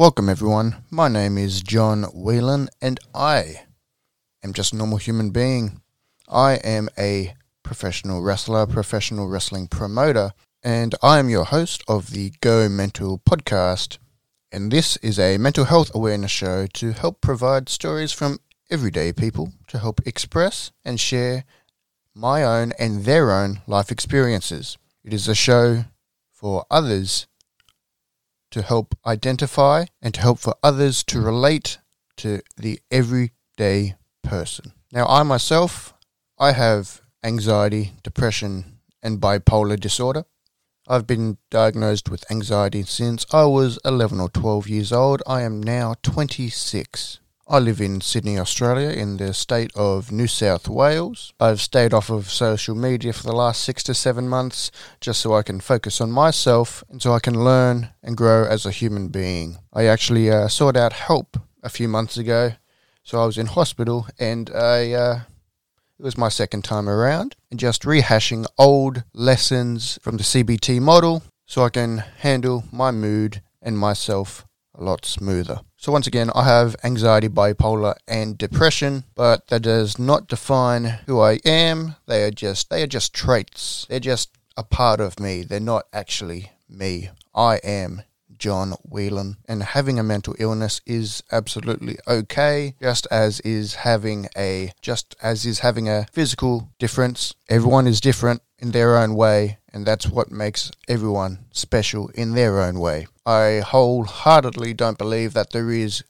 Welcome, everyone. My name is John Whelan, and I am just a normal human being. I am a professional wrestler, professional wrestling promoter, and I am your host of the Go Mental podcast. And this is a mental health awareness show to help provide stories from everyday people to help express and share my own and their own life experiences. It is a show for others to help identify and to help for others to relate to the everyday person. Now, I myself, I have anxiety, depression, and bipolar disorder. I've been diagnosed with anxiety since I was 11 or 12 years old. I am now 26. I live in Sydney, Australia, in the state of New South Wales. I've stayed off of social media for the last six to seven months just so I can focus on myself and so I can learn and grow as a human being. I actually uh, sought out help a few months ago, so I was in hospital and I. Uh, it was my second time around, and just rehashing old lessons from the CBT model so I can handle my mood and myself a lot smoother. So once again, I have anxiety, bipolar, and depression, but that does not define who I am. They are just they are just traits. They're just a part of me. They're not actually me. I am John Whelan. And having a mental illness is absolutely okay, just as is having a just as is having a physical difference. Everyone is different in their own way, and that's what makes everyone special in their own way. I wholeheartedly don't believe that there is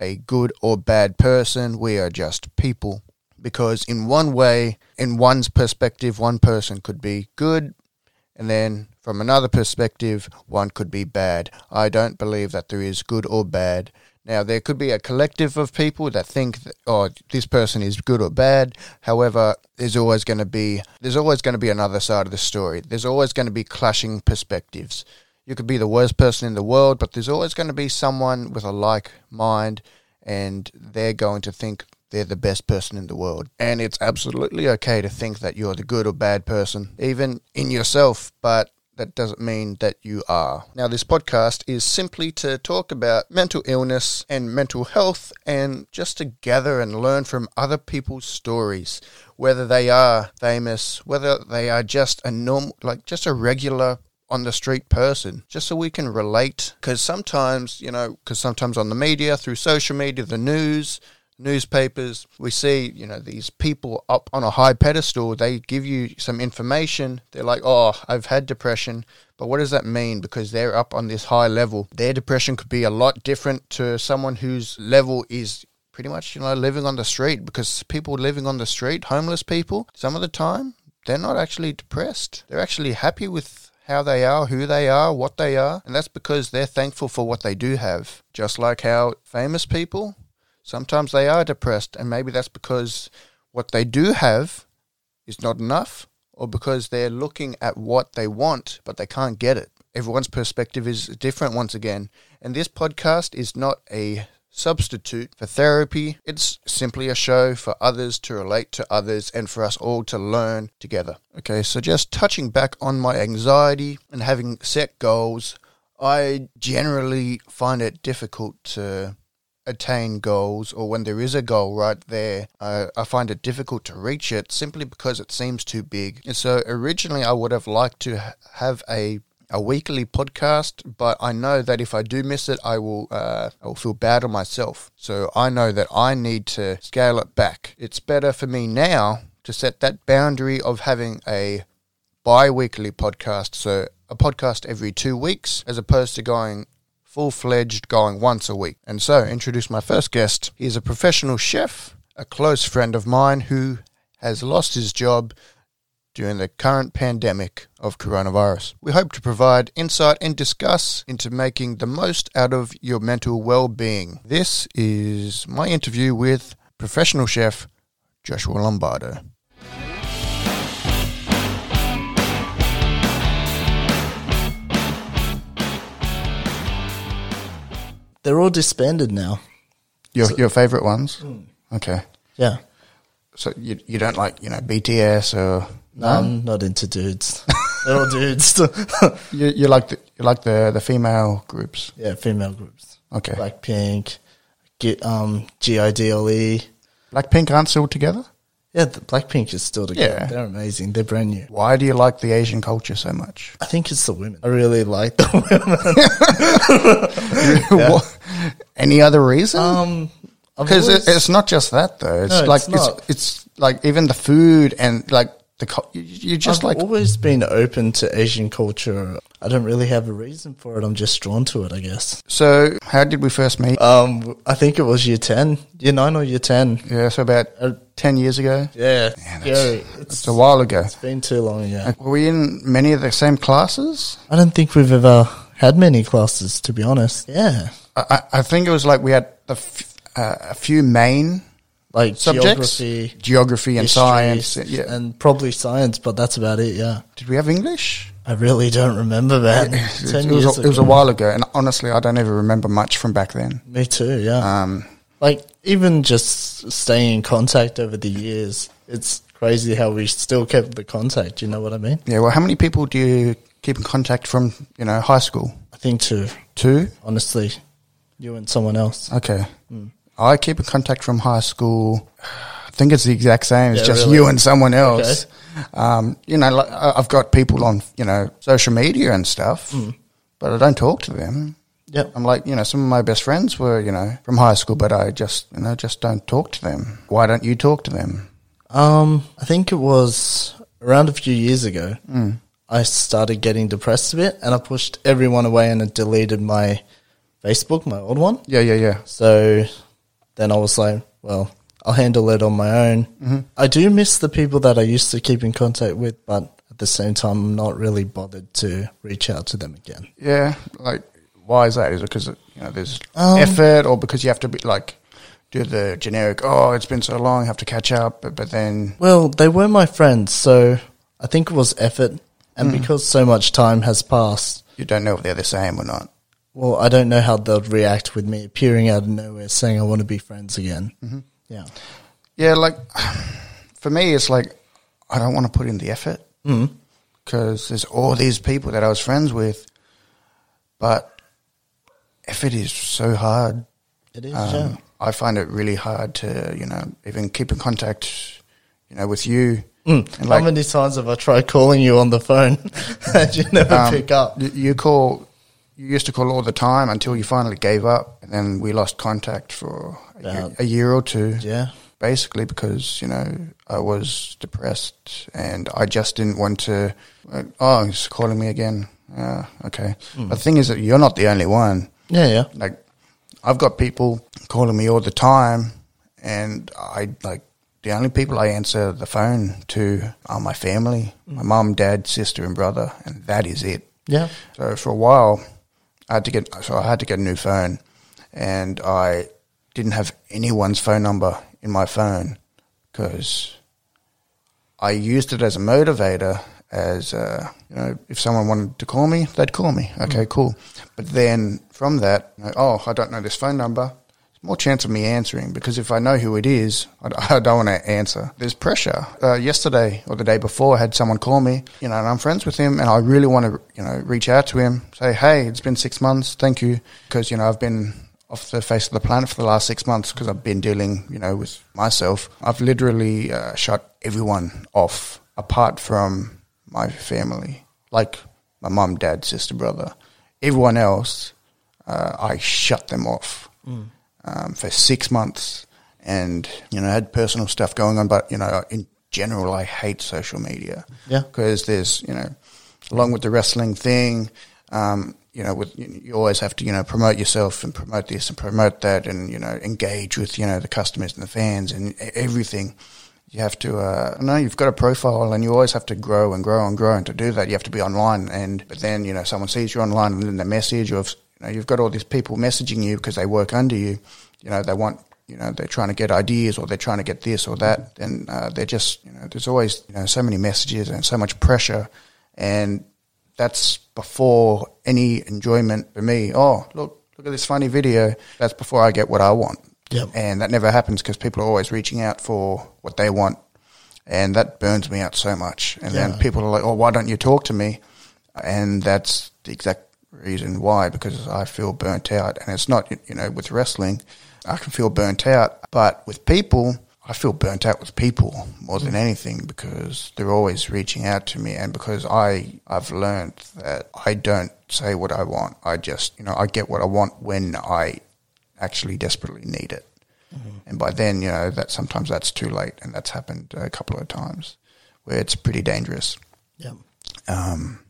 a good or bad person. We are just people. Because in one way, in one's perspective, one person could be good, and then from another perspective, one could be bad. I don't believe that there is good or bad. Now, there could be a collective of people that think, oh, this person is good or bad. However, there's always going to be there's always going to be another side of the story. There's always going to be clashing perspectives. You could be the worst person in the world, but there's always going to be someone with a like mind, and they're going to think they're the best person in the world. And it's absolutely okay to think that you're the good or bad person, even in yourself, but that doesn't mean that you are. Now, this podcast is simply to talk about mental illness and mental health and just to gather and learn from other people's stories, whether they are famous, whether they are just a normal, like just a regular on the street person, just so we can relate. Because sometimes, you know, because sometimes on the media, through social media, the news, newspapers, we see, you know, these people up on a high pedestal, they give you some information. They're like, oh, I've had depression. But what does that mean? Because they're up on this high level. Their depression could be a lot different to someone whose level is pretty much, you know, living on the street. Because people living on the street, homeless people, some of the time, they're not actually depressed. They're actually happy with how they are, who they are, what they are, and that's because they're thankful for what they do have. Just like how famous people, Sometimes they are depressed, and maybe that's because what they do have is not enough, or because they're looking at what they want, but they can't get it. Everyone's perspective is different once again, and this podcast is not a substitute for therapy. It's simply a show for others to relate to others and for us all to learn together. Okay, so just touching back on my anxiety and having set goals, I generally find it difficult to attain goals or when there is a goal right there, I find it difficult to reach it simply because it seems too big. And so originally I would have liked to have a a weekly podcast, but I know that if I do miss it, I will uh, I will feel bad on myself. So I know that I need to scale it back. It's better for me now to set that boundary of having a bi-weekly podcast, so a podcast every two weeks, as opposed to going full fledged, going once a week. And so, introduce my first guest. He is a professional chef, a close friend of mine who has lost his job during the current pandemic of coronavirus. We hope to provide insight and discuss into making the most out of your mental well being. This is my interview with professional chef Joshua Lombardo. They're all disbanded now. Your your favorite ones? Okay. Yeah. so you you don't like you know BTS or No, I'm not into dudes. They're all dudes. you you like the you like the the female groups. yeah, female groups. Okay, Blackpink, G, um, GIDLE. Blackpink aren't still together. Yeah, the Blackpink is still together. Yeah. They're amazing. They're brand new. Why do you like the Asian culture so much? I think it's the women. I really like the women. What- Any other reason? Um, Because it, it's not just that though. It's No, like it's, not. it's like even the food and like the co- you- you just I've like always been open to Asian culture. I don't really have a reason for it. I'm just drawn to it, I guess. so. How did we first meet? Um, I think it was year ten, year nine or year ten. Yeah, so about uh, ten years ago. Yeah, that's- scary. It's It's, a while ago. it's been too long. Yeah, Were we in many of the same classes? I don't think we've ever had many classes, to be honest. Yeah, I, I think it was like we had a, f- uh, a few main like subjects, geography, geography and science. Yeah. and probably science, but that's about it. Yeah, Did we have English? I really don't remember that. It, it was a, it was a while ago, and honestly, I don't even remember much from back then. Me too. Yeah. Um, like even just staying in contact over the years, it's crazy how we still kept the contact. You know what I mean? yeah. Well, how many people do you keep in contact from? You know, high school. I think two. Two. Honestly, you and someone else. Okay. Hmm. I keep in contact from high school. I think it's the exact same. It's Yeah, just really? you and someone else. Um, you know, I've got people on, you know, social media and stuff, Hmm. but I don't talk to them. Yep. I'm like, you know, some of my best friends were, you know, from high school, but I just, you know, just don't talk to them. Why don't you talk to them? Um, I think it was around a few years ago. I started getting depressed a bit, and I pushed everyone away and I deleted my Facebook, my old one. Yeah, yeah, yeah. So then I was like, well, I'll handle it on my own. I do miss the people that I used to keep in contact with, but at the same time, I'm not really bothered to reach out to them again. Yeah, like why is that? Is it because you know there's Um, effort, or because you have to be like do the generic? Oh, it's been so long, have to catch up. But, but then, Well, they were my friends, so I think it was effort. And because so much time has passed, you don't know if they're the same or not. Well, I don't know how they'll react with me appearing out of nowhere saying I want to be friends again. Yeah. Yeah, like for me, it's like I don't want to put in the effort because there's all these people that I was friends with, but effort is so hard. It is, Um, yeah. I find it really hard to, you know, even keep in contact, you know, with you. Mm. And How like- many times have I tried calling you on the phone and you never Um, pick up? You call, you used to call all the time until you finally gave up, and then we lost contact for a, year, a year or two. Yeah. Basically, because you know I was depressed and I just didn't want to. uh, Oh, he's calling me again. Uh, okay. Hmm. The thing is that you're not the only one. Yeah, yeah. Like, I've got people calling me all the time, and I like the only people I answer the phone to are my family, my mum, dad, sister, and brother, and that is it. Yeah. So for a while, I had to get so I had to get a new phone, and I didn't have anyone's phone number in my phone because I used it as a motivator. As uh, you know, if someone wanted to call me, they'd call me. Okay, cool. But then from that, you know, oh, I don't know this phone number. More chance of me answering because if I know who it is, I, don't want to answer. There's pressure. Uh, yesterday or the day before, I had someone call me, you know, and I'm friends with him, and I really want to, you know, reach out to him, say, hey, it's been six months, thank you, because you know I've been off the face of the planet for the last six months because I've been dealing, you know, with myself. I've literally uh, shut everyone off apart from my family, like my mum, dad, sister, brother. Everyone else, uh, I shut them off um, for six months, and you know, had personal stuff going on. But you know, in general, I hate social media. Yeah. because there's you know, along with the wrestling thing, um, you know, with you, always have to you know promote yourself and promote this and promote that, and you know, engage with you know the customers and the fans and everything. You have to, uh, no, you've got a profile and you always have to grow and grow and grow. And to do that, you have to be online. And, but then, you know, someone sees you online and then they message or, if, you know, you've got all these people messaging you because they work under you. You know, they want, you know, they're trying to get ideas or they're trying to get this or that. And, uh, they're just, you know, there's always, you know, so many messages and so much pressure. And that's before any enjoyment for me. Oh, look, look at this funny video. That's before I get what I want. Yep. And that never happens because people are always reaching out for what they want. And that burns me out so much. And Yeah. then people are like, oh, why don't you talk to me? And that's the exact reason why, because I feel burnt out. And it's not, you know, with wrestling, I can feel burnt out. But with people, I feel burnt out with people more than anything because they're always reaching out to me. And because I, I've learned that I don't say what I want. I just, you know, I get what I want when I actually desperately need it. And by then, you know, that sometimes that's too late. And that's happened a couple of times where it's pretty dangerous. Yep. Um,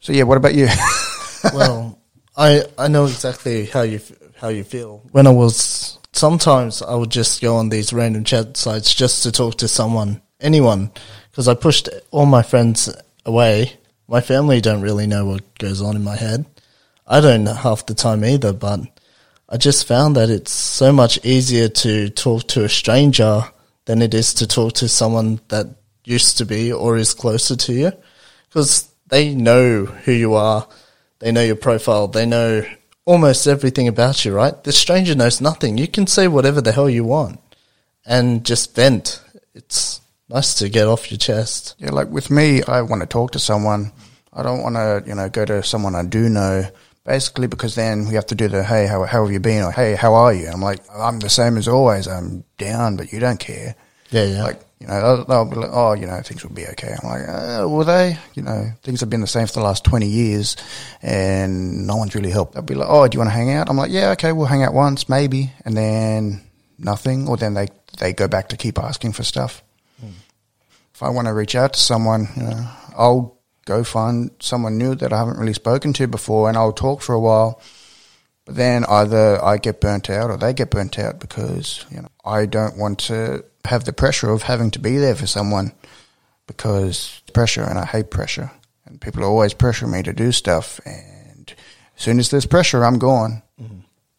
so yeah, what about you? well, I I know exactly how you how you feel. When I was sometimes I would just go on these random chat sites just to talk to someone, anyone, because I pushed all my friends away. My family don't really know what goes on in my head. I don't half the time either, but I just found that it's so much easier to talk to a stranger than it is to talk to someone that used to be or is closer to you because they know who you are, they know your profile, they know almost everything about you, right? The stranger knows nothing. You can say whatever the hell you want and just vent. It's nice to get off your chest. Yeah, like with me, I want to talk to someone. I don't want to, you know, go to someone I do know. Basically, because then we have to do the hey, how how have you been? Or hey, how are you? I'm like, I'm the same as always. I'm down, but you don't care. Yeah, yeah. Like, you know, they'll, they'll be like, oh, you know, things will be okay. I'm like, uh, will they? You know, things have been the same for the last 20 years and no one's really helped. They'll be like, oh, do you want to hang out? I'm like, yeah, okay, we'll hang out once, maybe. And then nothing. Or then they, they go back to keep asking for stuff. If I want to reach out to someone, you know, I'll go find someone new that I haven't really spoken to before and I'll talk for a while. Then either I get burnt out or they get burnt out because, you know, I don't want to have the pressure of having to be there for someone because pressure and I hate pressure. And people are always pressuring me to do stuff. And as soon as there's pressure, I'm gone.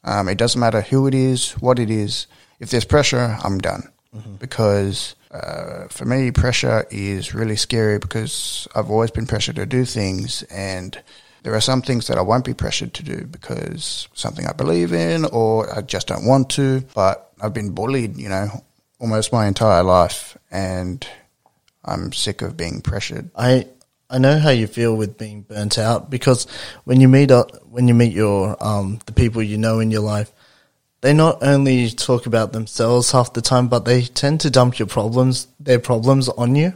Um, it doesn't matter who it is, what it is. If there's pressure, I'm done. Because uh, for me, pressure is really scary because I've always been pressured to do things. And there are some things that I won't be pressured to do because something I believe in or I just don't want to. But I've been bullied, you know, almost my entire life. And I'm sick of being pressured. I I know how you feel with being burnt out because when you meet up, when you meet your um the people you know in your life, they not only talk about themselves half the time, but they tend to dump your problems, their problems on you.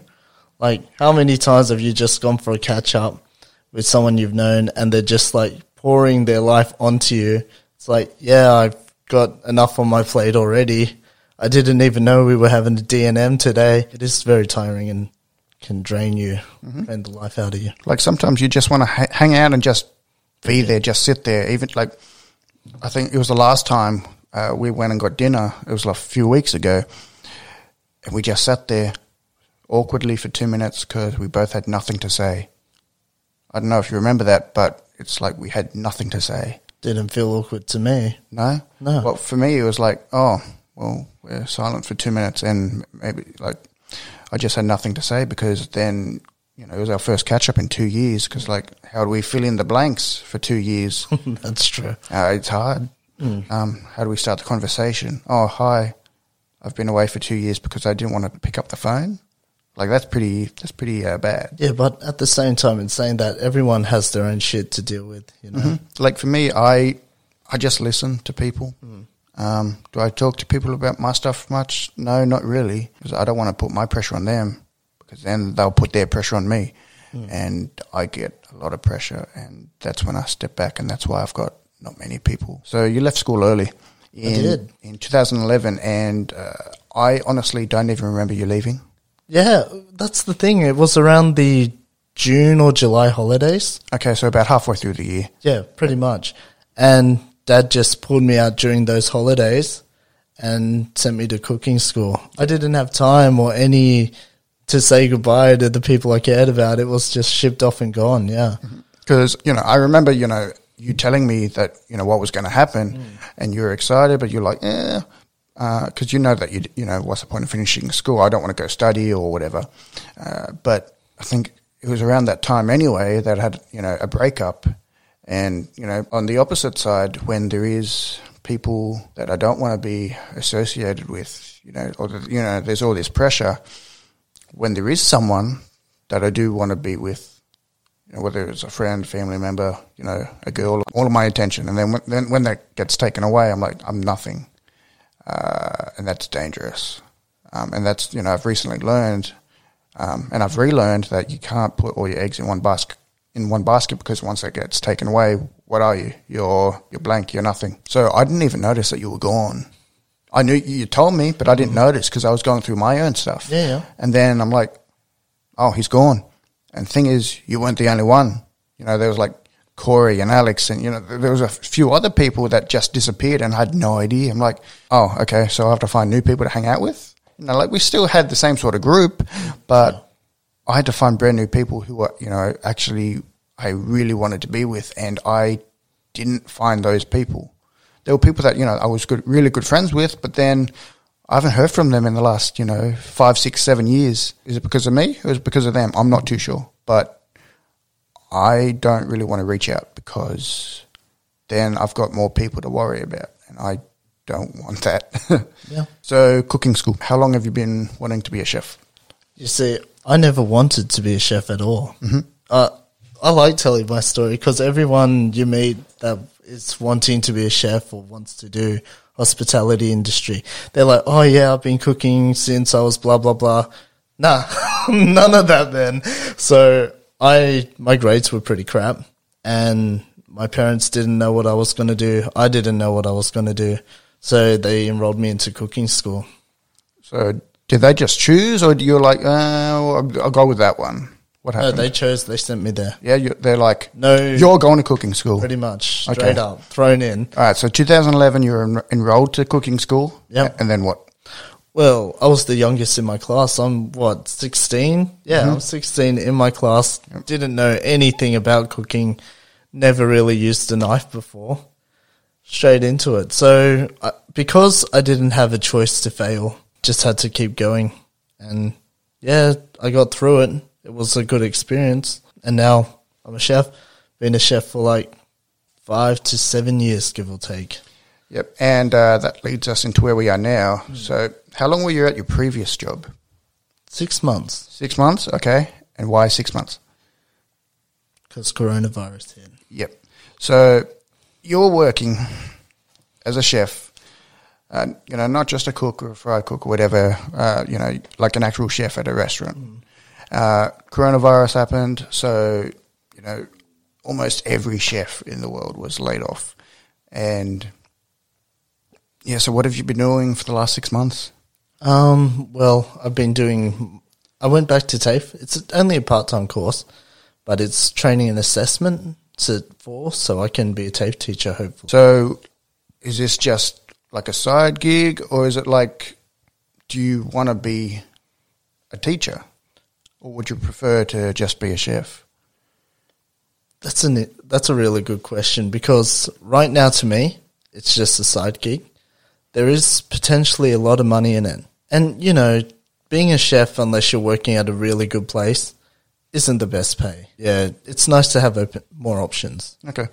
Like how many times have you just gone for a catch up with someone you've known and they're just like pouring their life onto you? It's like, yeah, I've got enough on my plate already. I didn't even know we were having a DNM today. It is very tiring and can drain you, drain the life out of you. Like sometimes you just want to ha- hang out and just be there, just sit there. Even like, I think it was the last time uh, we went and got dinner. It was like a few weeks ago, and we just sat there awkwardly for two minutes because we both had nothing to say. I don't know if you remember that, but it's like we had nothing to say. Didn't feel awkward to me. No, No. Well, for me, it was like, oh, well, we're silent for two minutes, and maybe like I just had nothing to say because then you know it was our first catch up in two years. Because like, how do we fill in the blanks for two years? That's true. uh, it's hard. Um, how do we start the conversation? Oh, hi, I've been away for two years because I didn't want to pick up the phone. Like that's pretty. That's pretty uh, bad. Yeah, but at the same time, in saying that, everyone has their own shit to deal with. You know, Like for me, I I just listen to people. Um, do I talk to people about my stuff much? No, not really, because I don't want to put my pressure on them, because then they'll put their pressure on me, and I get a lot of pressure, and that's when I step back, and that's why I've got not many people. So you left school early. In, did. in 2011, and uh, I honestly don't even remember you leaving. Yeah, that's the thing. It was around the June or July holidays. Okay, so about halfway through the year. Yeah, pretty much. And Dad just pulled me out during those holidays and sent me to cooking school. I didn't have time or any to say goodbye to the people I cared about. It was just shipped off and gone. Yeah. Mm-hmm. Because, you know, I remember, you know, you telling me that, you know, what was going to happen mm. and you were excited, but you're like, yeah, because you know that, you, you know, what's the point of finishing school? I don't want to go study or whatever. Uh, but I think it was around that time anyway that I had, you know, a breakup. And, you know, on the opposite side, when there is people that I don't want to be associated with, you know, or, you know, there's all this pressure when there is someone that I do want to be with, you know, whether it's a friend, family member, you know, a girl, all of my attention. And then when, then when that gets taken away, I'm like, I'm nothing. Uh, and that's dangerous. Um, and that's, you know, I've recently learned, um, and I've relearned that you can't put all your eggs in one basket in one basket because once that gets taken away, what are you? You're you're blank. You're nothing. So I didn't even notice that you were gone. I knew you told me, but I didn't notice because I was going through my own stuff. Yeah, yeah. And then I'm like, oh, he's gone. And thing is, you weren't the only one. You know, there was like Corey and Alex, and you know, there was a few other people that just disappeared, and I had no idea. I'm like, oh, okay, so I have to find new people to hang out with. You know, like we still had the same sort of group, but I had to find brand new people who were, you know, actually I really wanted to be with, and I didn't find those people. There were people that you know I was good, really good friends with, but then I haven't heard from them in the last you know five, six, seven years. Is it because of me or is it because of them? I'm not too sure, but I don't really want to reach out because then I've got more people to worry about, and I don't want that. Yeah. So, cooking school. How long have you been wanting to be a chef? You see, I never wanted to be a chef at all. Mm-hmm. Uh, I like telling my story because everyone you meet that is wanting to be a chef or wants to do hospitality industry, they're like, "Oh yeah, I've been cooking since I was blah blah blah." Nah, none of that, man. So I my grades were pretty crap, and my parents didn't know what I was going to do. I didn't know what I was going to do, so they enrolled me into cooking school. So, did they just choose, or you're like, oh, I'll I'll go with that one? What No, happened? they chose. They sent me there. yeah, you, they're like, No, you're going to cooking school. pretty much straight Okay. up thrown in. All right, so 2011, you were en- enrolled to cooking school. Yeah. And then what? Well, I was the youngest in my class. I'm what, 16? Yeah, I'm 16 in my class. Didn't know anything about cooking. Never really used a knife before. Straight into it. So, uh, because I didn't have a choice to fail, just had to keep going. And yeah, I got through it. It was a good experience. And now I'm a chef. Been a chef for like five to seven years, give or take. Yep. And uh, that leads us into where we are now. So, how long were you at your previous job? Six months Six months. Okay. And why six months? because coronavirus hit. Yep. So, you're working as a chef. Uh, you know, not just a cook or a fry cook or whatever. Uh, you know, like an actual chef at a restaurant. Uh, coronavirus happened, so you know, almost every chef in the world was laid off, and yeah. So, what have you been doing for the last six months? Um, well, I've been doing. I went back to TAFE. It's only a part-time course, but it's training and assessment to for, so I can be a TAFE teacher. Hopefully, So, is this just like a side gig, or is it like, do you want to be a teacher, or would you prefer to just be a chef? that's an that's a really good question because right now, to me, it's just a side gig. There is potentially a lot of money in it, and you know, being a chef, unless you're working at a really good place, isn't the best pay. Yeah, it's nice to have open, more options. Okay.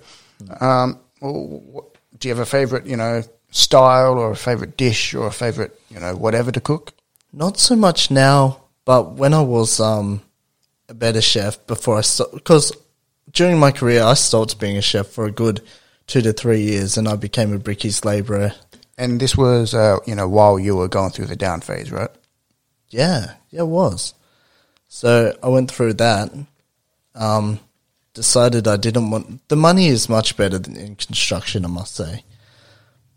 Um, well, do you have a favorite, you know, style or a favorite dish or a favorite, you know, whatever to cook? Not so much now, but when I was um, a better chef before I stopped, because during my career I stopped being a chef for a good two to three years, and I became a brickies labourer. And this was, uh, you know, while you were going through the down phase, right? Yeah, yeah, it was. So I went through that. Um, decided I didn't want the money is much better than in construction, I must say.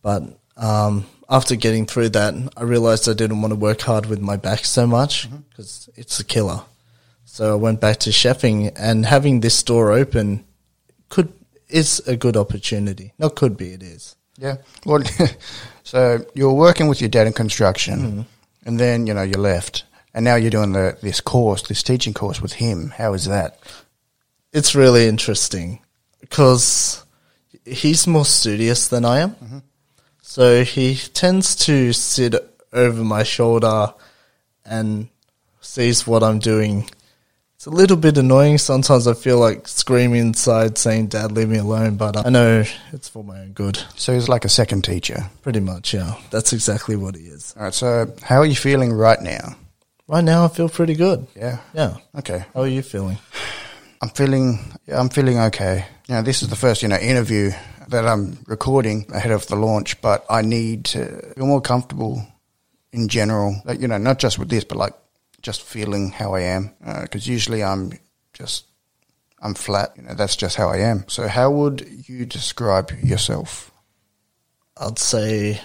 But um, after getting through that, I realized I didn't want to work hard with my back so much because it's a killer. So I went back to chefing, and having this store open could is a good opportunity. Not could be, it is. Yeah. Well, so you're working with your dad in construction, mm-hmm. and then you know you left, and now you're doing the this course, this teaching course with him. How is that? it's really interesting because he's more studious than I am. Mm-hmm. So he tends to sit over my shoulder and sees what I'm doing a little bit annoying. Sometimes I feel like screaming inside saying, Dad, leave me alone. But I know it's for my own good. So he's like a second teacher. Pretty much, yeah. That's exactly what he is. All right. So how are you feeling right now? Right now, I feel pretty good. Yeah. Yeah. Okay. How are you feeling? I'm feeling. Yeah, I'm feeling okay. You know, this is the first you know interview that I'm recording ahead of the launch, but I need to feel more comfortable in general. Like you know, not just with this, but like just feeling how I am. Because usually I'm just I'm flat. You know, that's just how I am. So how would you describe yourself? I'd say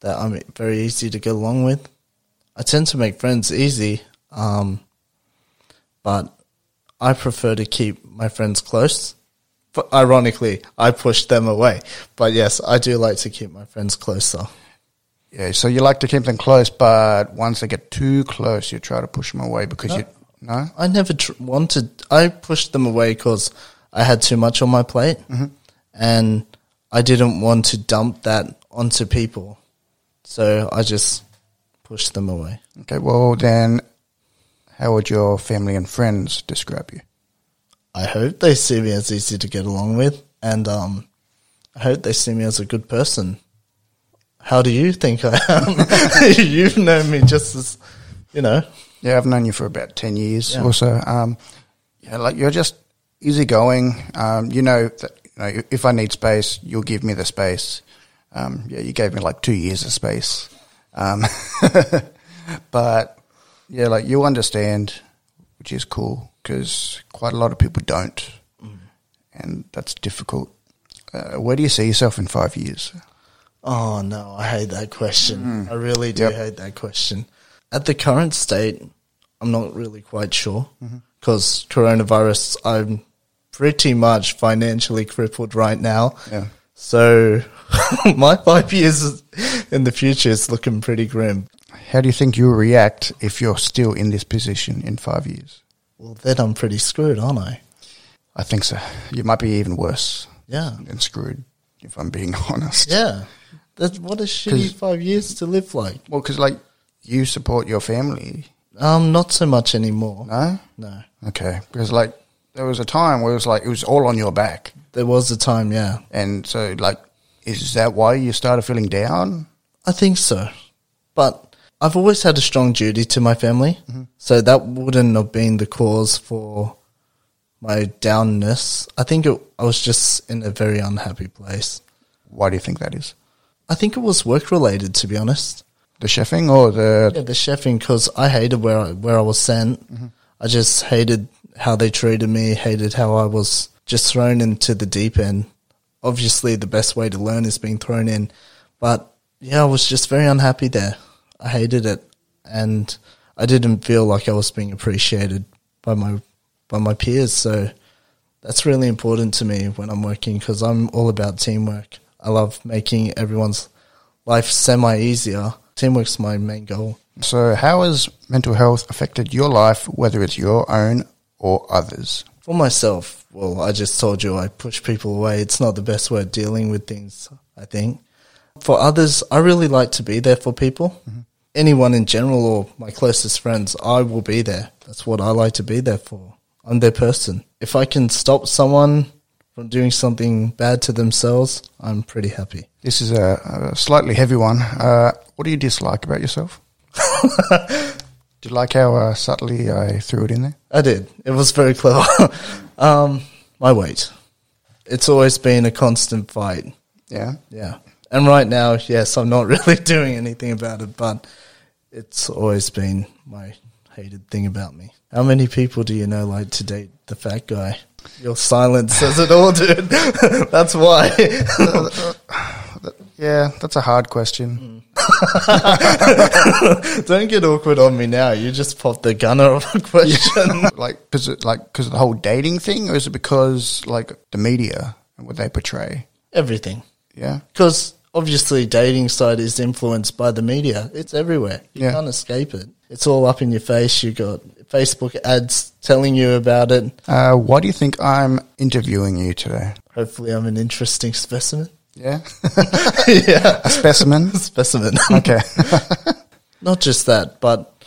that I'm very easy to get along with. I tend to make friends easy, um, but I prefer to keep my friends close. But ironically, I push them away. But yes, I do like to keep my friends closer. Yeah, so you like to keep them close, but once they get too close, you try to push them away because No. you no. I never tr- wanted. I pushed them away because I had too much on my plate, and I didn't want to dump that onto people. So I just pushed them away. Okay, well then, how would your family and friends describe you? I hope they see me as easy to get along with, and um, I hope they see me as a good person. How do you think I am? You've known me just as, you know. Yeah, I've known you for about ten years Yeah. or so. Um, yeah, like you're just easygoing. Um, you know that you know if I need space, you'll give me the space. Um, yeah, you gave me like two years of space, um, but yeah, like you understand, which is cool because quite a lot of people don't, and that's difficult. Uh, where do you see yourself in five years? Oh no, I hate that question. Mm. I really do Yep. hate that question. At the current state, I'm not really quite sure mm-hmm. because coronavirus. I'm pretty much financially crippled right now. Yeah. So my five years in the future is looking pretty grim. How do you think you'll react if you're still in this position in five years? Well, then I'm pretty screwed, aren't I? I think so. You might be even worse Yeah. than screwed, if I'm being honest. Yeah. That's what a shitty five years to live like. Well, because like you support your family, Um, not so much anymore. no? No. Okay, because like there was a time where it was like it was all on your back, There was a time, yeah. and so like, is that why you started feeling down? I think so. But I've always had a strong duty to my family. So that wouldn't have been the cause for my downness. I think it, I was just in a very unhappy place. Why do you think that is? I think it was work related, to be honest. The chefing or the Yeah, the chefing, because I hated where I, where I was sent. Mm-hmm. I just hated how they treated me, hated how I was just thrown into the deep end. Obviously, the best way to learn is being thrown in. But yeah, I was just very unhappy there. I hated it. And I didn't feel like I was being appreciated by my, by my peers. So that's really important to me when I'm working because I'm all about teamwork. I love making everyone's life semi easier. Teamwork's my main goal. So, how has mental health affected your life, whether it's your own or others? For myself, well, I just told you I push people away. It's not the best way of dealing with things, I think. For others, I really like to be there for people. Mm-hmm. Anyone in general or my closest friends, I will be there. That's what I like to be there for. I'm their person. If I can stop someone from doing something bad to themselves, I'm pretty happy. This is a, a slightly heavy one. Uh, what do you dislike about yourself? do you like how uh, subtly I threw it in there? I did. It was very clever. um, my weight. It's always been a constant fight. Yeah. Yeah. And right now, yes, I'm not really doing anything about it, but it's always been my hated thing about me. How many people do you know like to date the fat guy? Your silence says it all, dude. That's why. Yeah, that's a hard question. Mm. Don't get awkward on me now. You just popped the gunner of a question. like, because like, because of the whole dating thing, or is it because like the media and what they portray? Everything. Yeah. Because obviously, dating site is influenced by the media. It's everywhere. You Yeah. can't escape it. It's all up in your face. You got Facebook ads telling you about it. Uh, why do you think I'm interviewing you today? Hopefully, I'm an interesting specimen. Yeah. yeah, a specimen. A specimen. Okay. Not just that, but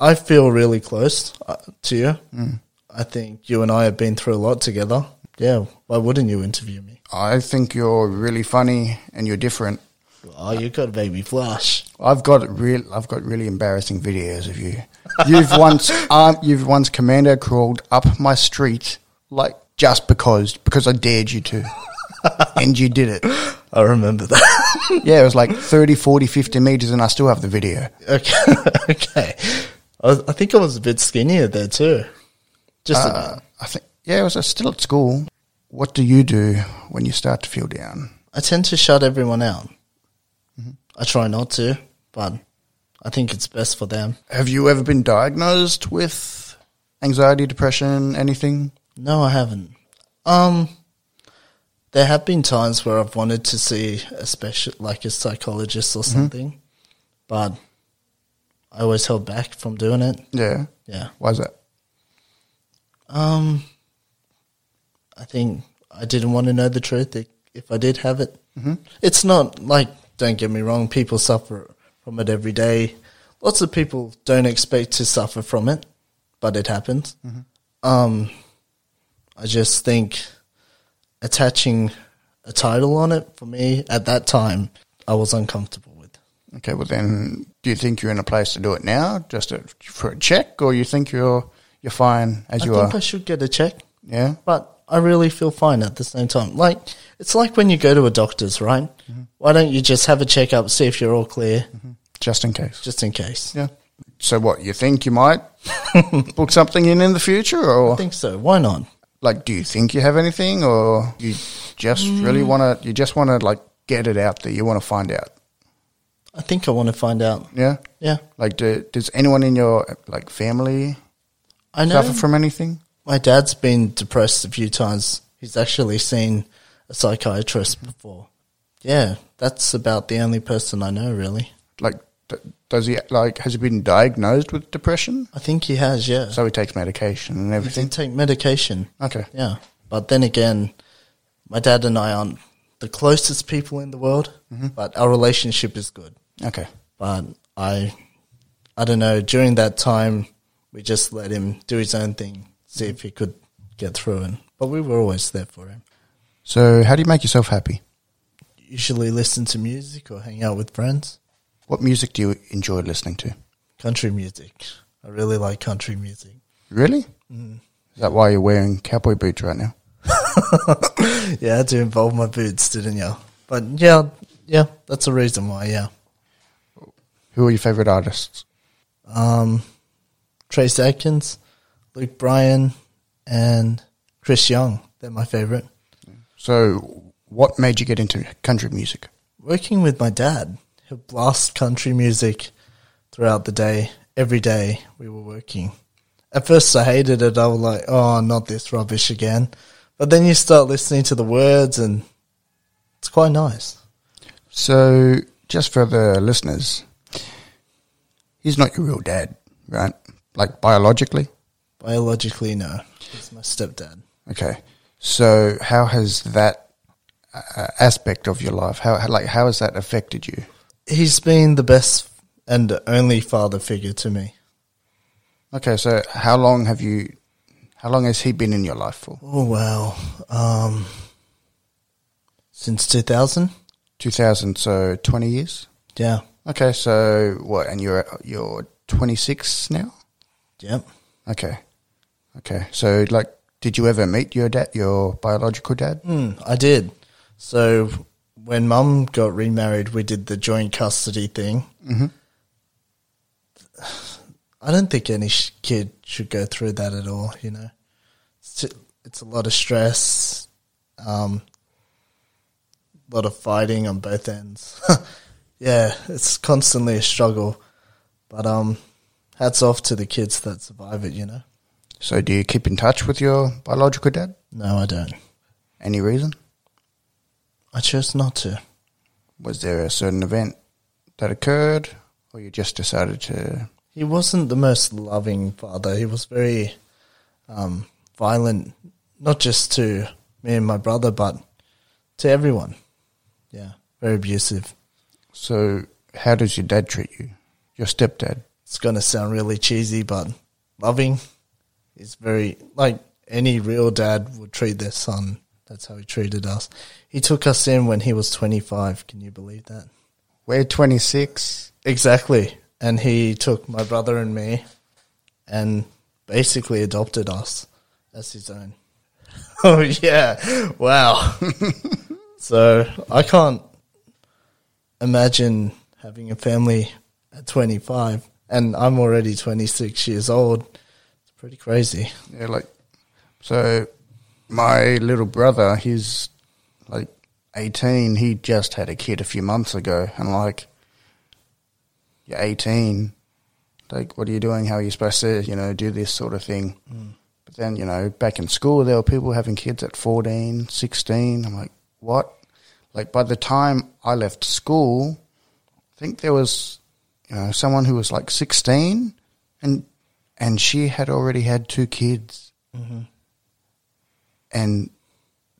I feel really close uh, to you. I think you and I have been through a lot together. Yeah, why wouldn't you interview me? I think you're really funny and you're different. Oh, you got to make me blush. I've got real. I've got really embarrassing videos of you. You've once, um, you've once commando crawled up my street like just because because I dared you to, and you did it. I remember that. Yeah, it was like 30, 40, 50 meters, and I still have the video. okay, okay. I, was, I think I was a bit skinnier there too. Just Uh, I think yeah, I was still at school. What do you do when you start to feel down? I tend to shut everyone out. I try not to, but I think it's best for them. Have you ever been diagnosed with anxiety, depression, anything? No, I haven't. Um, there have been times where I've wanted to see a special, like a psychologist or something, but I always held back from doing it. Yeah. Yeah. Why is that? Um, I think I didn't want to know the truth if I did have it. Mm-hmm. It's not like, don't get me wrong, people suffer from it every day. Lots of people don't expect to suffer from it, but it happens. Um, I just think attaching a title on it for me at that time, I was uncomfortable with. Okay, well then, do you think you're in a place to do it now, just for a check, or you think you're you're fine as I you think are? I should get a check. yeah. but I really feel fine at the same time. Like it's like when you go to a doctor's, right? Mm-hmm. Why don't you just have a checkup, see if you're all clear, Just in case. just in case? Yeah. So what? You think you might book something in in the future, or I think so. Why not? like, do you think you have anything, or you just Mm. really want to? You just want to like get it out there. You want to find out. I think I want to find out. Yeah. Yeah, Like, do, does anyone in your like family I know. suffer from anything? My dad's been depressed a few times. He's actually seen a psychiatrist before. Yeah, that's about the only person I know, really. Like, does he like has he been diagnosed with depression? I think he has. Yeah, So he takes medication and he everything. did take medication. Okay. Yeah, but then again, my dad and I aren't the closest people in the world, mm-hmm. but our relationship is good. Okay. but I, I don't know. During that time, we just let him do his own thing, see if he could get through it. But we were always there for him. So, how do you make yourself happy? Usually listen to music or hang out with friends. What music do you enjoy listening to? Country music. I really like country music. Really? Is that why you're wearing cowboy boots right now? yeah, I had to involve my boots, didn't you? But yeah, yeah, that's the reason why. Yeah, Who are your favorite artists? um, Trace Atkins, Luke Bryan, and Chris Young. They're my favorite. So, what made you get into country music? working with my dad, he'll blast country music throughout the day. Every day we were working. At first I hated it. I was like, oh, not this rubbish again. But then you start listening to the words and it's quite nice. So, just for the listeners, he's not your real dad, right? Like biologically? Biologically, no. He's my stepdad. Okay. So, how has that uh, aspect of your life, how, like how has that affected you? He's been the best and only father figure to me. Okay, so how long have you how long has he been in your life for? Oh, wow. Um, since 2000? 2000, so 20 years? Yeah. Okay, so what? And you're you're 26 now? Yep. Okay. Okay. So like did you ever meet your dad, your biological dad? Mm, I did. So when mum got remarried, we did the joint custody thing. Mhm. I don't think any sh- kid should go through that at all. You know, it's, it's a lot of stress, um, a lot of fighting on both ends. yeah, it's constantly a struggle. But um, hats off to the kids that survive it. You know, So do you keep in touch with your biological dad? no, I don't. Any reason? I chose not to. Was there a certain event that occurred or you just decided to He wasn't the most loving father. He was very um, violent, not just to me and my brother, but to everyone. Yeah, very abusive. So how does your dad treat you? Your stepdad? it's going to sound really cheesy, but loving. He's very, like any real dad would treat their son. That's how he treated us. He took us in when he was 25. Can you believe that? We're 26. Exactly. And he took my brother and me and basically adopted us as his own. Oh, yeah. Wow. so I can't imagine having a family at 25 and I'm already 26 years old. Pretty crazy. Yeah, like, so my little brother, he's like 18. He just had a kid a few months ago. And like, you're 18. Like, what are you doing? How are you supposed to, you know, do this sort of thing? Mm. But then, you know, back in school, there were people having kids at 14, 16. I'm like, what? Like, by the time I left school, I think there was, you know, someone who was like 16 and, and she had already had two kids and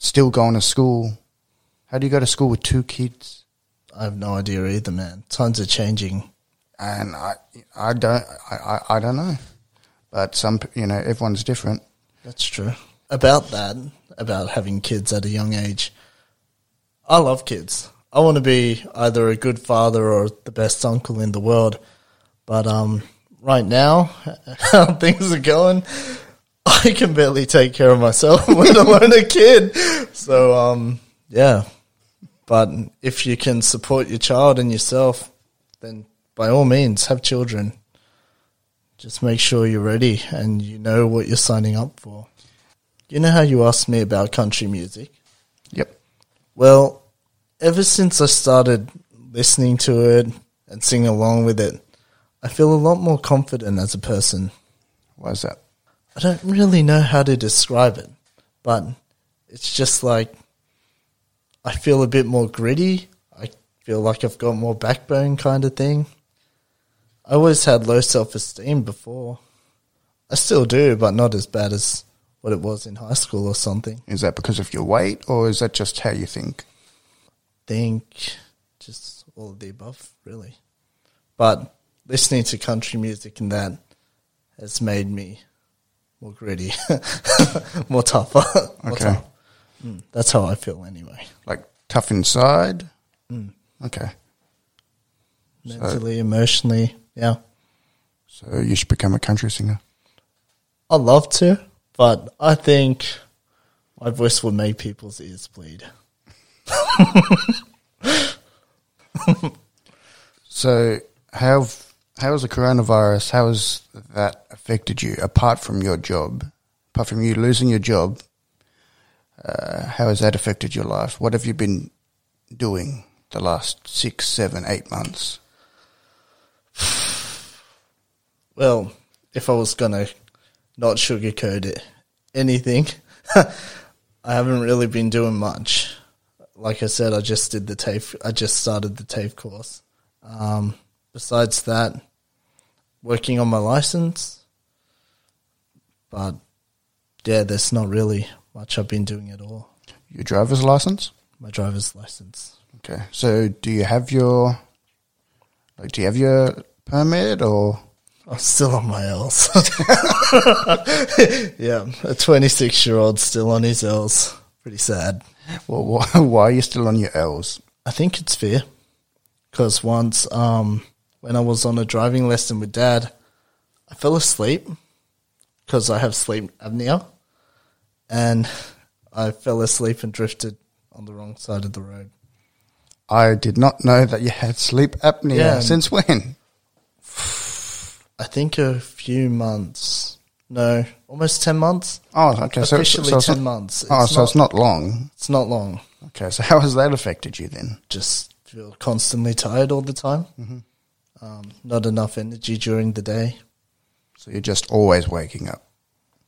still going to school. How do you go to school with two kids? I have no idea either, man. Times are changing. And I, I don't, I, I, I don't know. But some, you know, everyone's different. That's true. About that, about having kids at a young age, I love kids. I want to be either a good father or the best uncle in the world. But um, right now, how things are going, I can barely take care of myself, let alone a kid. So um, yeah. But if you can support your child and yourself, then by all means, have children. Just make sure you're ready and you know what you're signing up for. You know how you asked me about country music? Yep. Well, ever since I started listening to it and singing along with it, I feel a lot more confident as a person. Why is that? I don't really know how to describe it, but it's just like I feel a bit more gritty. I feel like I've got more backbone kind of thing. I always had low self esteem before. I still do, but not as bad as what it was in high school or something. Is that because of your weight or is that just how you think? think just all of the above, really. But listening to country music and that has made me more gritty, more tougher. more Okay. tough. Mm, that's how I feel anyway. Like tough inside? Okay. Mentally, emotionally, yeah. So you should become a country singer. I'd love to, but I think my voice would make people's ears bleed. So how how has the coronavirus? How has that affected you? Apart from your job, apart from you losing your job, uh, how has that affected your life? What have you been doing the last six, seven, eight months? Well, if I was gonna not sugarcoat it, anything, I haven't really been doing much. Like I said, I just did the TAFE. I just started the TAFE course. Um, besides that, working on my license. But yeah, there's not really much I've been doing at all. Your driver's license. My driver's license. Okay. So do you have your like? Do you have your permit or? I'm still on my L's. yeah, a 26 year old still on his L's. Pretty sad. Well, why, are you still on your L's? I think it's fair because once, um, when I was on a driving lesson with dad, I fell asleep because I have sleep apnea, and I fell asleep and drifted on the wrong side of the road. I did not know that you had sleep apnea. Yeah. Since when? I think a few months. No, almost ten months. Oh, okay. Officially so it's ten not, months. oh, so not, it's not long. it's not long. Okay. So how has that affected you then? Just feel constantly tired all the time. Mm-hmm. Um, not enough energy during the day, So you're just always waking up.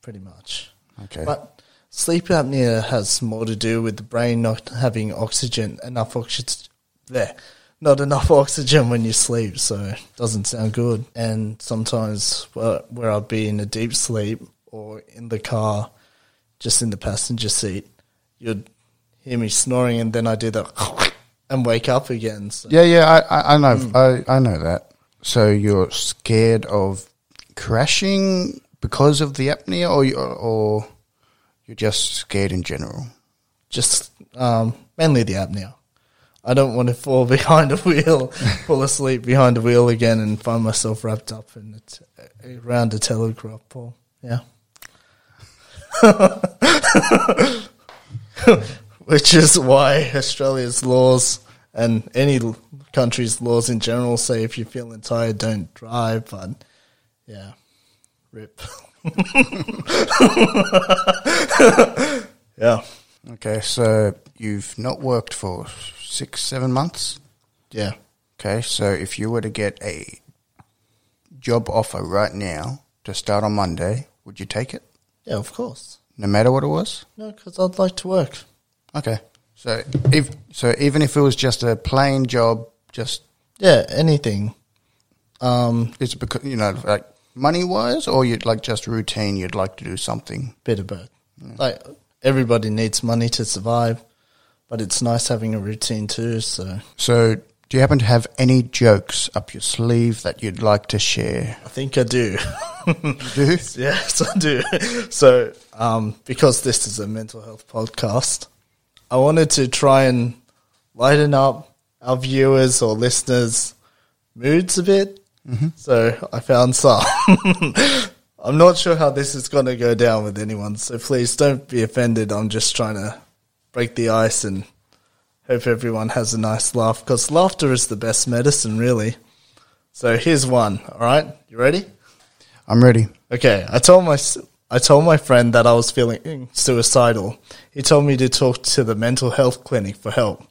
pretty much. Okay. But sleep apnea has more to do with the brain not having oxygen, enough oxygen there, not enough oxygen when you sleep, so it doesn't sound good. And sometimes where, where I'll be in a deep sleep or in the car, just in the passenger seat, you'd hear me snoring, and then I do that and wake up again. So yeah, yeah. I, I, I know. I, I know that. So you're scared of crashing because of the apnea, or you, or you're just scared in general? Just um, mainly the apnea. I don't want to fall behind a wheel, fall asleep behind a wheel again, and find myself wrapped up in it around a telegraph pole. Yeah. Which is why Australia's laws and any country's laws in general say if you're feeling tired, don't drive. But yeah, rip. yeah, Okay, so you've not worked for six, seven months. yeah. Okay, so if you were to get a job offer right now to start on Monday, would you take it? Yeah, of course. No matter what it was? No, because I'd like to work. Okay. So if so even if it was just a plain job, just Yeah, anything. Um, is it because you know, like money wise or you'd like just routine, you'd like to do something. bit of both. Like everybody needs money to survive, but it's nice having a routine too. So So do you happen to have any jokes up your sleeve that you'd like to share? I think I do. Do? yes, I do. So um, because this is a mental health podcast, I wanted to try and lighten up our viewers or listeners' moods a bit. Mm-hmm. So I found some. I'm not sure how this is going to go down with anyone, so please don't be offended. I'm just trying to break the ice and hope everyone has a nice laugh because laughter is the best medicine, really. So here's one. All right, you ready? I'm ready. Okay, I told my I told my friend that I was feeling suicidal. He told me to talk to the mental health clinic for help.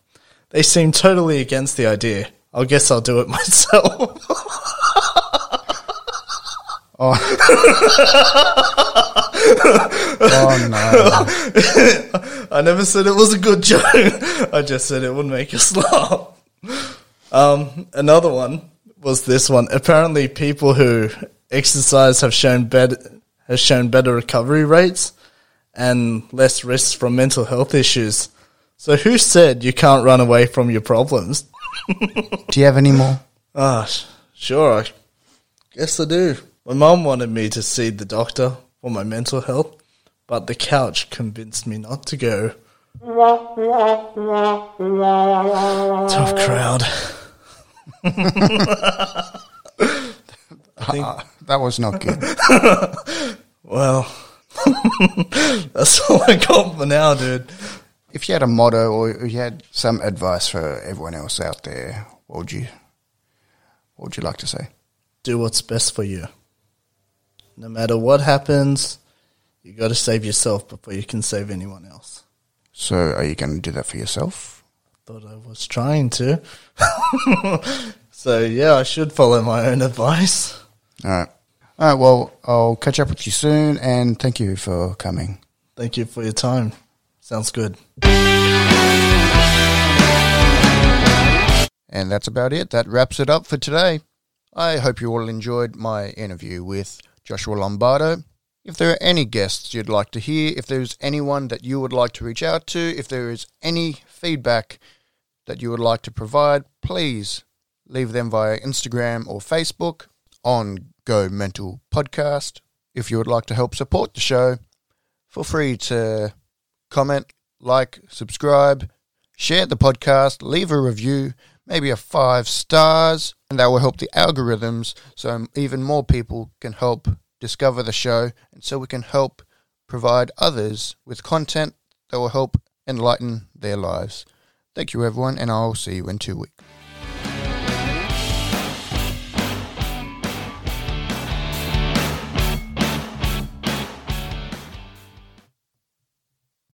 They seemed totally against the idea. I guess I'll do it myself. Oh no. I never said it was a good joke. I just said it would make us laugh. Um, another one was this one. Apparently, people who exercise have shown better has shown better recovery rates and less risks from mental health issues. So, who said you can't run away from your problems? do you have any more? Ah, sure. I guess I do. My mum wanted me to see the doctor for my mental health, but the couch convinced me not to go. Tough crowd. Uh, that was not good. Well, that's all I got for now, dude. if you had a motto or you had some advice for everyone else out there, what would you what would you like to say? Do what's best for you. No matter what happens, you got to save yourself before you can save anyone else. So are you going to do that for yourself? Thought I was trying to. so yeah, I should follow my own advice. All right. All right, well, I'll catch up with you soon and thank you for coming. Thank you for your time. Sounds good. And that's about it. That wraps it up for today. I hope you all enjoyed my interview with Joshua Lombardo. If there are any guests you'd like to hear, if there's anyone that you would like to reach out to, if there is any feedback that you would like to provide, please leave them via Instagram or Facebook on Go Mental Podcast. If you would like to help support the show, feel free to comment, like, subscribe, share the podcast, leave a review, maybe a five stars, and that will help the algorithms so even more people can help discover the show and so we can help provide others with content that will help enlighten their lives. Thank you, everyone, and I'll see you in two weeks.